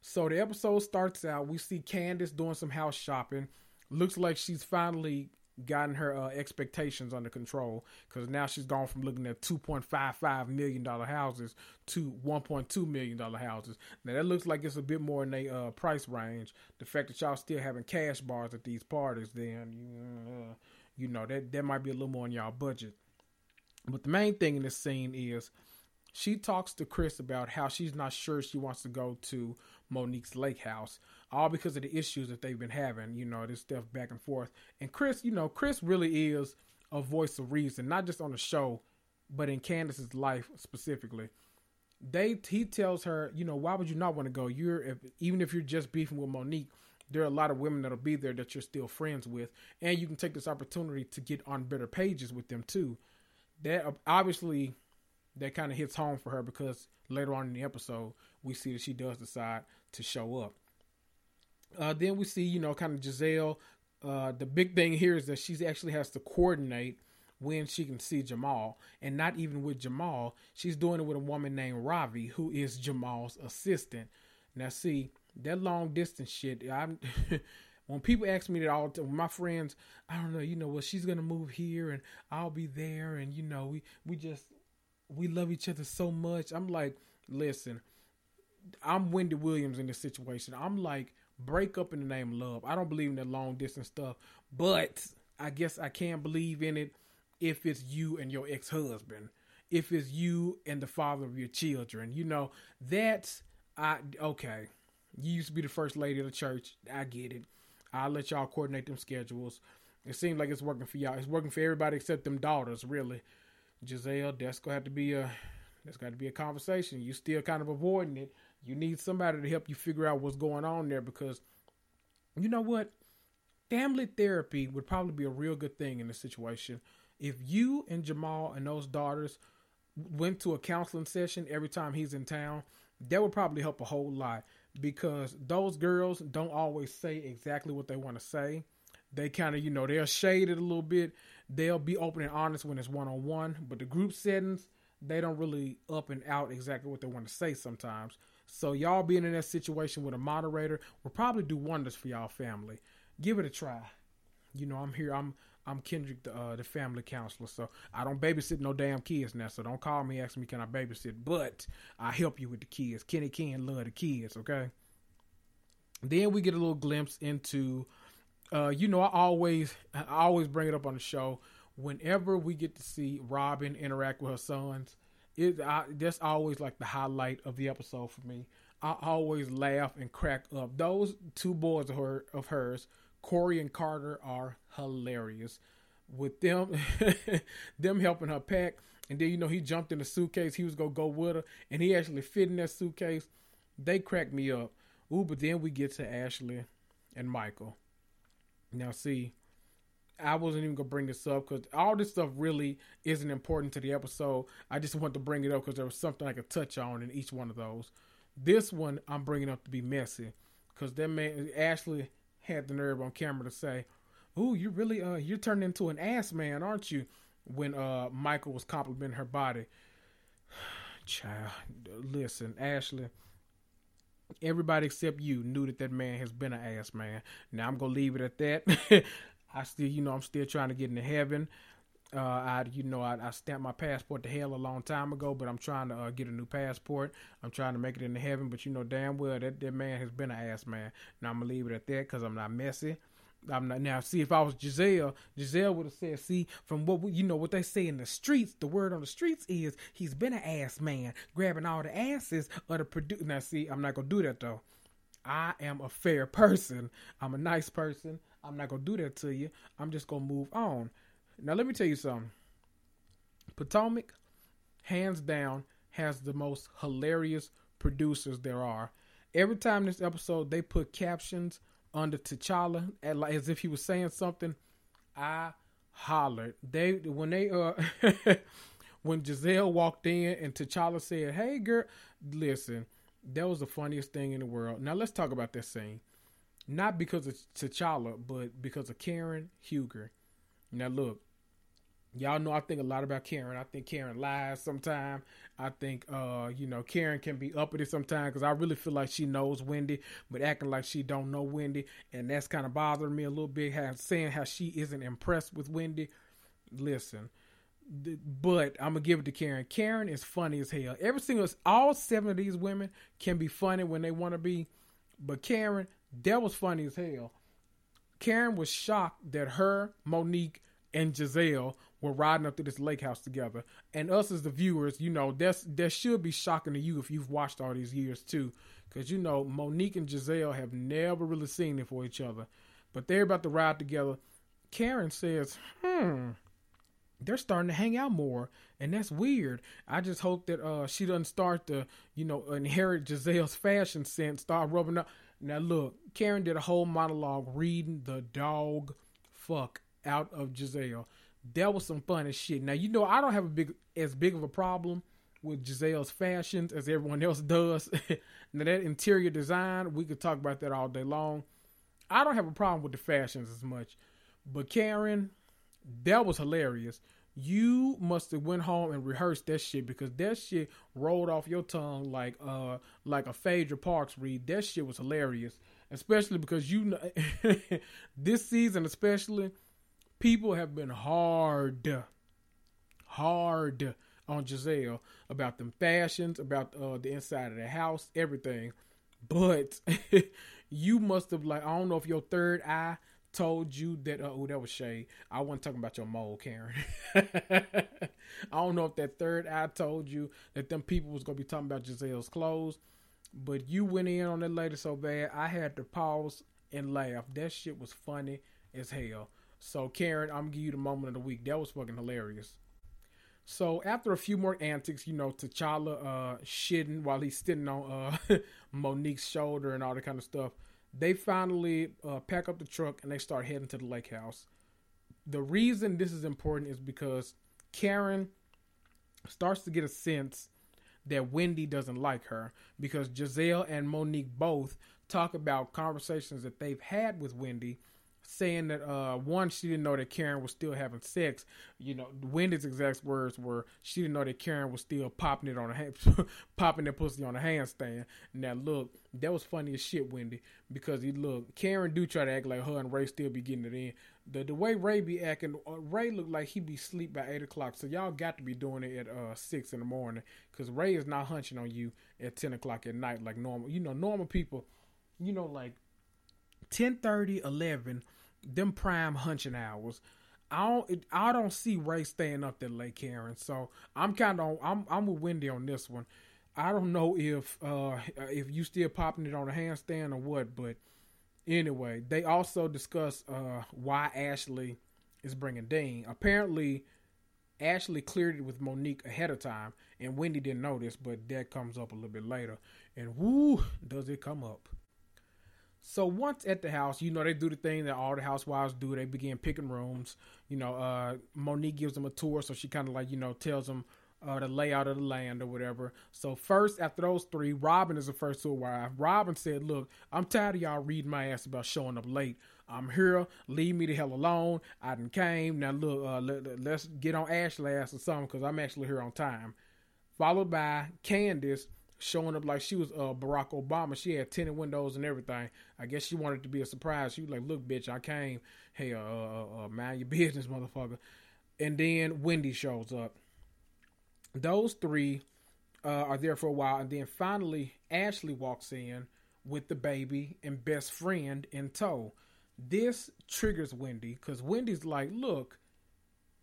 So the episode starts out. We see Candace doing some house shopping. Looks like she's finally gotten her uh, expectations under control because now she's gone from looking at 2.55 million dollar houses to 1.2 million dollar houses. Now that looks like it's a bit more in the uh, price range. The fact that y'all still having cash bars at these parties, then uh, you know that that might be a little more on y'all budget. But the main thing in this scene is she talks to Chris about how she's not sure she wants to go to Monique's lake house, all because of the issues that they've been having, you know, this stuff back and forth. And Chris, you know, Chris really is a voice of reason, not just on the show, but in Candace's life specifically. They he tells her, you know, why would you not want to go? You're if, even if you're just beefing with Monique, there are a lot of women that'll be there that you're still friends with, and you can take this opportunity to get on better pages with them too. That obviously that kind of hits home for her because later on in the episode we see that she does decide to show up. Uh, then we see, you know, kind of Gizelle. Uh, the big thing here is that she actually has to coordinate when she can see Jamal, and not even with Jamal. She's doing it with a woman named Ravi, who is Jamal's assistant. Now, see, that long distance shit. I'm (laughs) when people ask me that all the my friends, I don't know, you know, well, she's gonna move here and I'll be there, and you know, we we just we love each other so much. I'm like, listen, I'm Wendy Williams in this situation. I'm like, break up in the name of love. I don't believe in that long distance stuff, but I guess I can believe in it if it's you and your ex husband, if it's you and the father of your children. You know, that's I okay. You used to be the first lady of the church. I get it. I'll let y'all coordinate them schedules. It seems like it's working for y'all. It's working for everybody except them daughters, really. Gizelle, that's gonna have to be a that's got to be a conversation. You still kind of avoiding it. You need somebody to help you figure out what's going on there because you know what? Family therapy would probably be a real good thing in this situation. If you and Jamal and those daughters went to a counseling session every time he's in town, that would probably help a whole lot because those girls don't always say exactly what they want to say. They kind of, you know, they'll shade it a little bit. They'll be open and honest when it's one on one, but the group settings, they don't really up and out exactly what they want to say sometimes. So y'all being in that situation with a moderator will probably do wonders for y'all family. Give it a try. You know, I'm here. I'm I'm Kendrick, the, uh, the family counselor. So I don't babysit no damn kids now. So don't call me asking me can I babysit, but I help you with the kids. Kenny can love the kids. Okay. Then we get a little glimpse into, uh, you know, I always I always bring it up on the show whenever we get to see Robyn interact with her sons it I, that's always like the highlight of the episode for me. I always laugh and crack up. Those two boys of her of hers, Corey and Carter, are hilarious. With them, (laughs) them helping her pack, and then you know he jumped in the suitcase. He was gonna go with her, and he actually fit in that suitcase. They cracked me up. Ooh, but then we get to Ashley and Michael. Now see, I wasn't even gonna bring this up because all this stuff really isn't important to the episode. I just want to bring it up because there was something I could touch on in each one of those. This one I'm bringing up to be messy because that man Ashley had the nerve on camera to say, "Ooh, you really uh you're turning into an ass man, aren't you?" When uh Michael was complimenting her body. (sighs) Child, listen, Ashley. Everybody except you knew that that man has been an ass man. Now I'm gonna leave it at that. (laughs) I still, you know, I'm still trying to get into heaven. Uh, I, you know, I, I stamped my passport to hell a long time ago, but I'm trying to uh, get a new passport. I'm trying to make it into heaven, but you know damn well that that man has been an ass man. Now I'm gonna leave it at that because I'm not messy. I'm not now. See, if I was Gizelle, Gizelle would have said, "See, from what we, you know, what they say in the streets, the word on the streets is he's been an ass man, grabbing all the asses of the produce." Now, see, I'm not gonna do that though. I am a fair person. I'm a nice person. I'm not gonna do that to you. I'm just gonna move on. Now let me tell you something. Potomac, hands down, has the most hilarious producers there are. Every time this episode they put captions under T'Challa as if he was saying something, I hollered. They when they uh (laughs) when Gizelle walked in and T'Challa said, "Hey girl, listen." That was the funniest thing in the world. Now let's talk about that scene not because of T'Challa, but because of Karen Huger. Now look, y'all know I think a lot about Karen. I think Karen lies sometimes. I think uh, you know, Karen can be uppity sometimes because I really feel like she knows Wendy, but acting like she don't know Wendy, and that's kind of bothering me a little bit. How saying how she isn't impressed with Wendy. Listen, but I'm gonna give it to Karen. Karen is funny as hell. Every single, all seven of these women can be funny when they want to be, but Karen, that was funny as hell. Karen was shocked that her, Monique, and Gizelle were riding up to this lake house together. And us as the viewers, you know, that's that should be shocking to you if you've watched all these years too. Cause you know, Monique and Gizelle have never really seen it for each other. But they're about to ride together. Karen says, hmm, they're starting to hang out more and that's weird i just hope that uh she doesn't start to you know inherit gizelle's fashion sense start rubbing up now look, Karen did a whole monologue reading the dog fuck out of Gizelle. That was some funny shit. Now you know I don't have a big as big of a problem with Gizelle's fashions as everyone else does. (laughs) now that interior design, we could talk about that all day long. I don't have a problem with the fashions as much. But Karen, that was hilarious you must have went home and rehearsed that shit because that shit rolled off your tongue like uh like a Phaedra Parks read. That shit was hilarious, especially because you know (laughs) this season especially people have been hard, hard on Gizelle about them fashions, about uh, the inside of the house, everything. But (laughs) you must have like I don't know if your third eye told you that uh, oh that was shade. I wasn't talking about your mole, Karen. (laughs) I don't know if that third eye told you that them people was gonna be talking about Gizelle's clothes, but you went in on that lady so bad I had to pause and laugh. That shit was funny as hell. So Karen, I'm gonna give you the moment of the week. That was fucking hilarious. So after a few more antics, you know, T'Challa uh shitting while he's sitting on uh (laughs) Monique's shoulder and all that kind of stuff, they finally uh, pack up the truck and they start heading to the lake house. The reason this is important is because Karen starts to get a sense that Wendy doesn't like her because Gizelle and Monique both talk about conversations that they've had with Wendy saying that uh one she didn't know that Karen was still having sex. You know, Wendy's exact words were she didn't know that Karen was still popping it on a hand, (laughs) popping that pussy on a handstand. Now look, that was funny as shit, Wendy, because he look Karen do try to act like her and Ray still be getting it in. The the way Ray be acting, uh, Ray looked like he be sleep by eight o'clock. So y'all got to be doing it at uh six in the morning, because Ray is not hunching on you at ten o'clock at night like normal. You know, normal people, you know, like 10 30, 11 them prime hunching hours. I don't I don't see Ray staying up that late, Karen. So I'm kind of I'm I'm with Wendy on this one. I don't know if uh if you still popping it on a handstand or what, but anyway, they also discuss uh why Ashley is bringing Dean. Apparently, Ashley cleared it with Monique ahead of time, and Wendy didn't know this, but that comes up a little bit later. And whoo, does it come up? So once at the house, you know, they do the thing that all the housewives do. They begin picking rooms. You know, uh, Monique gives them a tour, so she kind of like, you know, tells them uh, the layout of the land or whatever. So first, after those three, Robyn is the first to arrive. Robyn said, "Look, I'm tired of y'all reading my ass about showing up late. I'm here. Leave me the hell alone. I done came. Now look, uh, let, us get on Ashley ass or something because I'm actually here on time." Followed by Candace showing up like she was uh, Barack Obama. She had tinted windows and everything. I guess she wanted to be a surprise. She was like, "Look, bitch, I came. Hey, uh, uh, uh mind your (laughs) business, motherfucker." And then Wendy shows up. Those three uh, are there for a while, and then finally Ashley walks in with the baby and best friend in tow. This triggers Wendy because Wendy's like, "Look."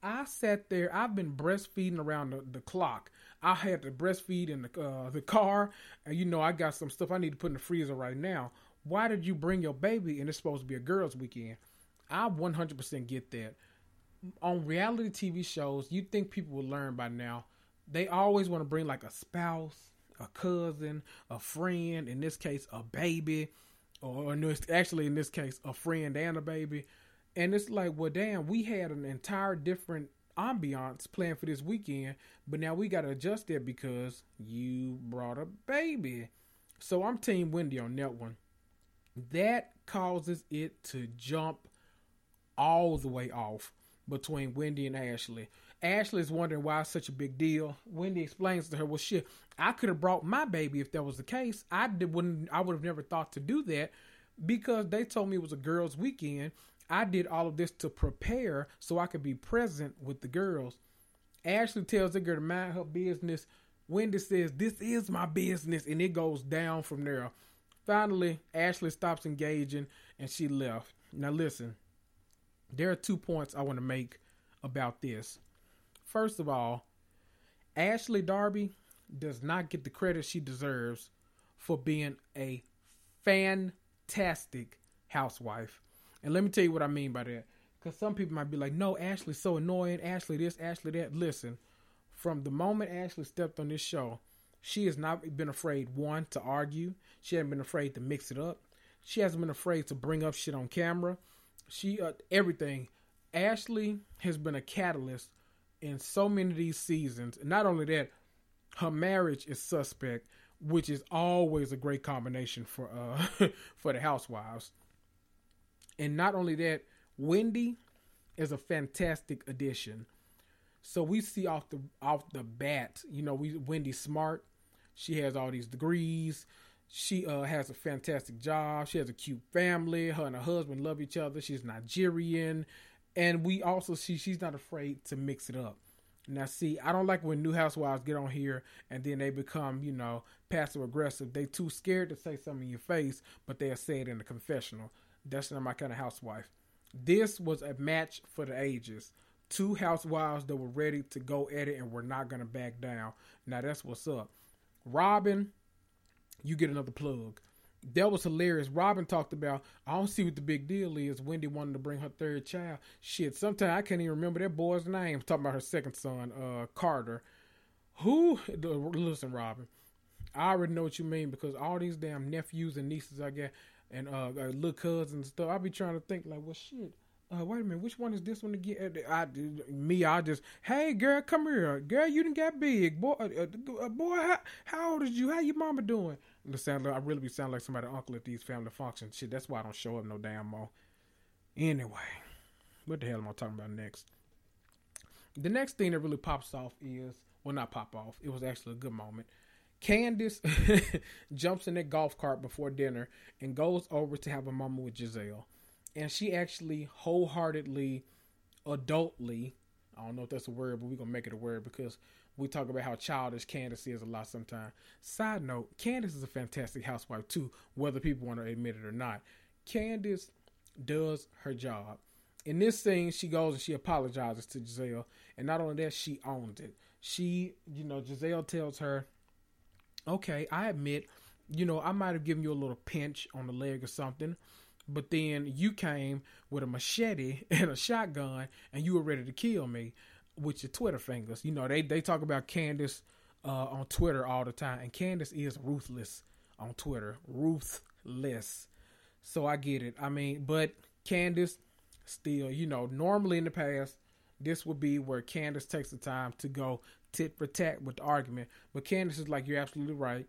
I sat there. I've been breastfeeding around the, the clock. I had to breastfeed in the uh, the car, and you know I got some stuff I need to put in the freezer right now. Why did you bring your baby? And it's supposed to be a girls' weekend. I 100% get that. On reality TV shows, you think people will learn by now. They always want to bring like a spouse, a cousin, a friend. In this case, a baby, or actually in this case, a friend and a baby. And it's like, well, damn, we had an entire different ambiance planned for this weekend, but now we got to adjust that because you brought a baby. So I'm Team Wendy on that one. That causes it to jump all the way off between Wendy and Ashley. Ashley is wondering why it's such a big deal. Wendy explains to her, "Well, shit, I could have brought my baby if that was the case. I did, wouldn't. I would have never thought to do that because they told me it was a girls' weekend, I did all of this to prepare so I could be present with the girls. Ashley tells the girl to mind her business. Wendy says, This is my business. And it goes down from there. Finally, Ashley stops engaging and she left. Now, listen, there are two points I want to make about this. First of all, Ashley Darby does not get the credit she deserves for being a fantastic housewife. And let me tell you what I mean by that. Because some people might be like, no, Ashley's so annoying. Ashley this, Ashley that. Listen, from the moment Ashley stepped on this show, she has not been afraid, one, to argue. She hasn't been afraid to mix it up. She hasn't been afraid to bring up shit on camera. She, uh, everything. Ashley has been a catalyst in so many of these seasons. And not only that, her marriage is suspect, which is always a great combination for uh (laughs) for the housewives. And not only that, Wendy is a fantastic addition. So we see off the off the bat, you know, we Wendy's smart. She has all these degrees. She uh, has a fantastic job. She has a cute family. Her and her husband love each other. She's Nigerian, and we also see she's not afraid to mix it up. Now, see, I don't like when new housewives get on here and then they become, you know, passive aggressive. They too scared to say something in your face, but they'll say it in the confessional. That's not my kind of housewife. This was a match for the ages. Two housewives that were ready to go at it and were not going to back down. Now, that's what's up. Robyn, you get another plug that was hilarious. Robyn talked about, I don't see what the big deal is. Wendy wanted to bring her third child. Shit, sometimes I can't even remember that boy's name. Talking about her second son, uh, Carter. Who? Listen, Robyn, I already know what you mean because all these damn nephews and nieces I get and uh, uh little cousins and stuff. I'll be trying to think like, well, shit. Uh, wait a minute, which one is this one again? I, me, I just, hey girl, come here, girl, you didn't get big, boy, uh, uh, boy, how, how old is you? How your mama doing? The sound, I really be sound like somebody uncle at these family functions. Shit, that's why I don't show up no damn more. Anyway, what the hell am I talking about next? The next thing that really pops off is, well, not pop off. It was actually a good moment. Candace (laughs) jumps in a golf cart before dinner and goes over to have a moment with Gizelle. And she actually wholeheartedly, adultly, I don't know if that's a word, but we're going to make it a word because we talk about how childish Candace is a lot sometimes. Side note, Candace is a fantastic housewife too, whether people want to admit it or not. Candace does her job. In this scene, she goes and she apologizes to Gizelle. and not only that, she owns it. She, you know, Gizelle tells her, "Okay, I admit, you know, I might have given you a little pinch on the leg or something, but then you came with a machete (laughs) and a shotgun, and you were ready to kill me." with your Twitter fingers. You know, they they talk about Candace uh, on Twitter all the time, and Candace is ruthless on Twitter, ruthless. So I get it. I mean, but Candace still, you know, normally in the past, this would be where Candace takes the time to go tit for tat with the argument. But Candace is like, you're absolutely right.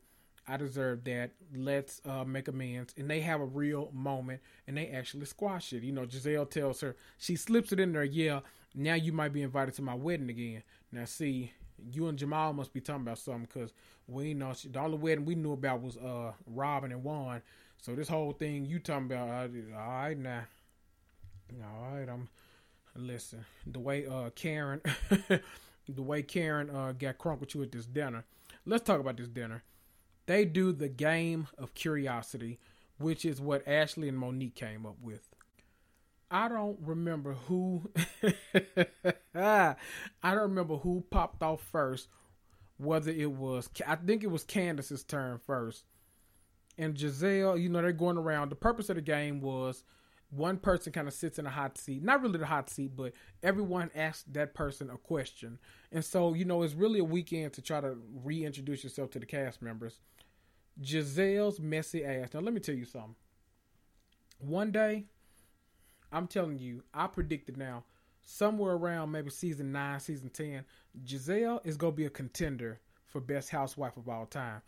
I deserve that. Let's uh, make amends. And they have a real moment and they actually squash it. You know, Gizelle tells her, she slips it in there, yeah, now you might be invited to my wedding again. Now, see, you and Jamal must be talking about something because we know she, the only wedding we knew about was uh Robyn and Juan. So this whole thing you talking about, all right now, all right, I'm listen. The way uh Karen, (laughs) the way Karen uh got crunk with you at this dinner. Let's talk about this dinner. They do the game of curiosity, which is what Ashley and Monique came up with. I don't remember who (laughs) I don't remember who popped off first. Whether it was I think it was Candace's turn first. And Gizelle, you know, they're going around. The purpose of the game was one person kind of sits in a hot seat. Not really the hot seat, but everyone asks that person a question. And so, you know, it's really a weekend to try to reintroduce yourself to the cast members. Gizelle's messy ass. Now let me tell you something. One day I'm telling you, I predicted now somewhere around maybe season nine, season ten, Gizelle is gonna be a contender for best housewife of all time.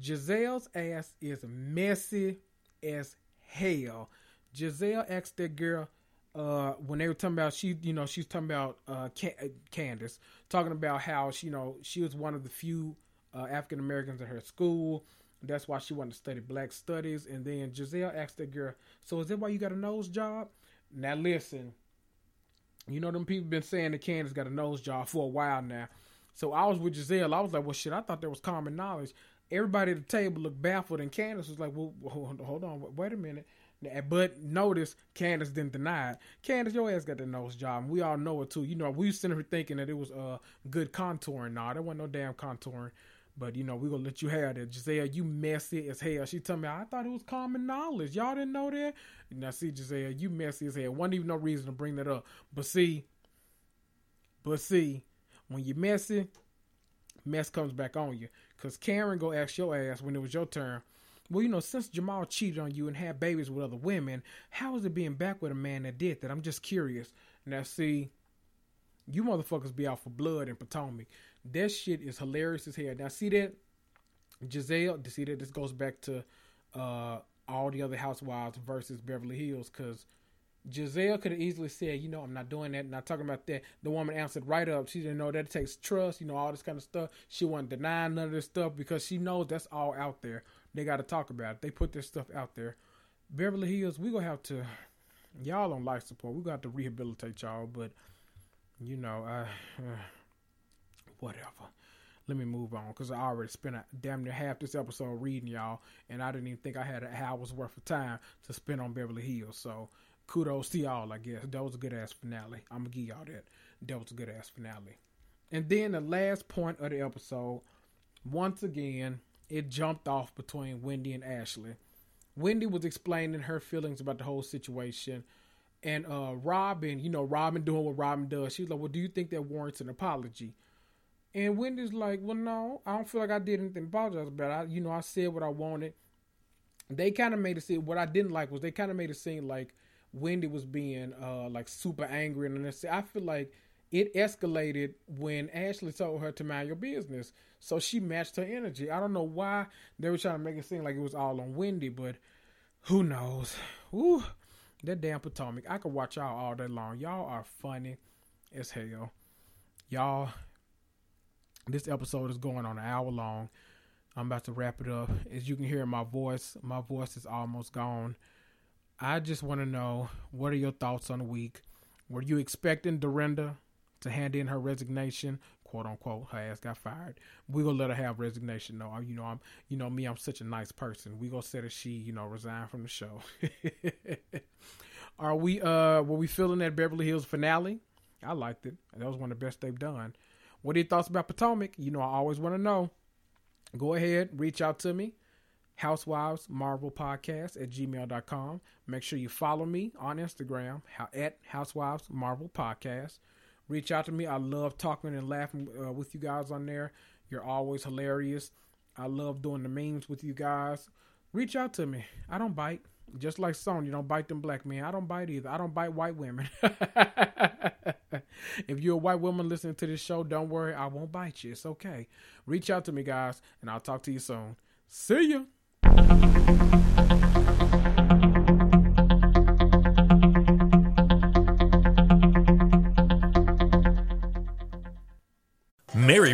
Gizelle's ass is messy as hell. Gizelle asked that girl uh, when they were talking about she, you know, she was talking about uh, Candace, talking about how she, you know, she was one of the few uh, African Americans in her school. That's why she wanted to study black studies. And then Gizelle asked that girl, "So is that why you got a nose job?" Now listen, you know them people been saying that Candace got a nose job for a while now. So I was with Gizelle. I was like, well, shit, I thought there was common knowledge. Everybody at the table looked baffled, and Candace was like, well, hold on, wait a minute. But notice Candace didn't deny it. Candace, your ass got the nose job, and we all know it too. You know, we was sitting here thinking that it was uh good contouring. Nah, there wasn't no damn contouring. But you know, we gonna let you have that. Gizelle, you messy as hell. She told me I thought it was common knowledge. Y'all didn't know that? Now see, Gizelle, you messy as hell. Wasn't even no reason to bring that up. But see, but see, when you messy, mess comes back on you. Cause Karen go ask your ass when it was your turn. Well, you know, since Jamal cheated on you and had babies with other women, how is it being back with a man that did that? I'm just curious. Now see, you motherfuckers be out for blood in Potomac. That shit is hilarious as hell. Now see that Gizelle, see that this goes back to uh, all the other housewives versus Beverly Hills because Gizelle could have easily said, you know, I'm not doing that. Not talking about that. The woman answered right up. She didn't know that it takes trust, you know, all this kind of stuff. She wasn't denying none of this stuff because she knows that's all out there. They got to talk about it. They put their stuff out there. Beverly Hills, we gonna have to. Y'all on life support. We got to rehabilitate y'all, but you know, I. Uh, (sighs) whatever. Let me move on because I already spent a, damn near half this episode reading y'all, and I didn't even think I had an hour's worth of time to spend on Beverly Hills. So kudos to y'all, I guess. That was a good ass finale. I'm gonna give y'all that. That was a good ass finale. And then the last point of the episode, once again, it jumped off between Wendy and Ashley. Wendy was explaining her feelings about the whole situation. And uh, Robyn, you know, Robyn doing what Robyn does. She's like, Well, do you think that warrants an apology? And Wendy's like, Well, no, I don't feel like I did anything to apologize about. I, you know, I said what I wanted. They kind of made it seem what I didn't like was they kind of made it seem like Wendy was being uh like super angry and I feel like it escalated when Ashley told her to mind your business. So she matched her energy. I don't know why they were trying to make it seem like it was all on Wendy, but who knows? Ooh, that damn Potomac. I could watch y'all all day long. Y'all are funny as hell. Y'all, this episode is going on an hour long. I'm about to wrap it up. As you can hear my voice, my voice is almost gone. I just want to know what are your thoughts on the week? Were you expecting Dorinda to hand in her resignation? "Quote unquote," her ass got fired. We gonna let her have resignation though. You know, I'm, you know me, I'm such a nice person. We gonna say that she, you know, resign from the show. (laughs) are we, uh, were we feeling that Beverly Hills finale? I liked it. That was one of the best they've done. What are your thoughts about Potomac? You know, I always want to know. Go ahead, reach out to me. Housewives Marvel Podcast at gmail.com. Make sure you follow me on Instagram at Housewives Marvel Podcast. Reach out to me. I love talking and laughing uh, with you guys on there. You're always hilarious. I love doing the memes with you guys. Reach out to me. I don't bite. Just like Sonja, don't bite them black men. I don't bite either. I don't bite white women. (laughs) if you're a white woman listening to this show, don't worry. I won't bite you. It's okay. Reach out to me, guys, and I'll talk to you soon. See ya. Mary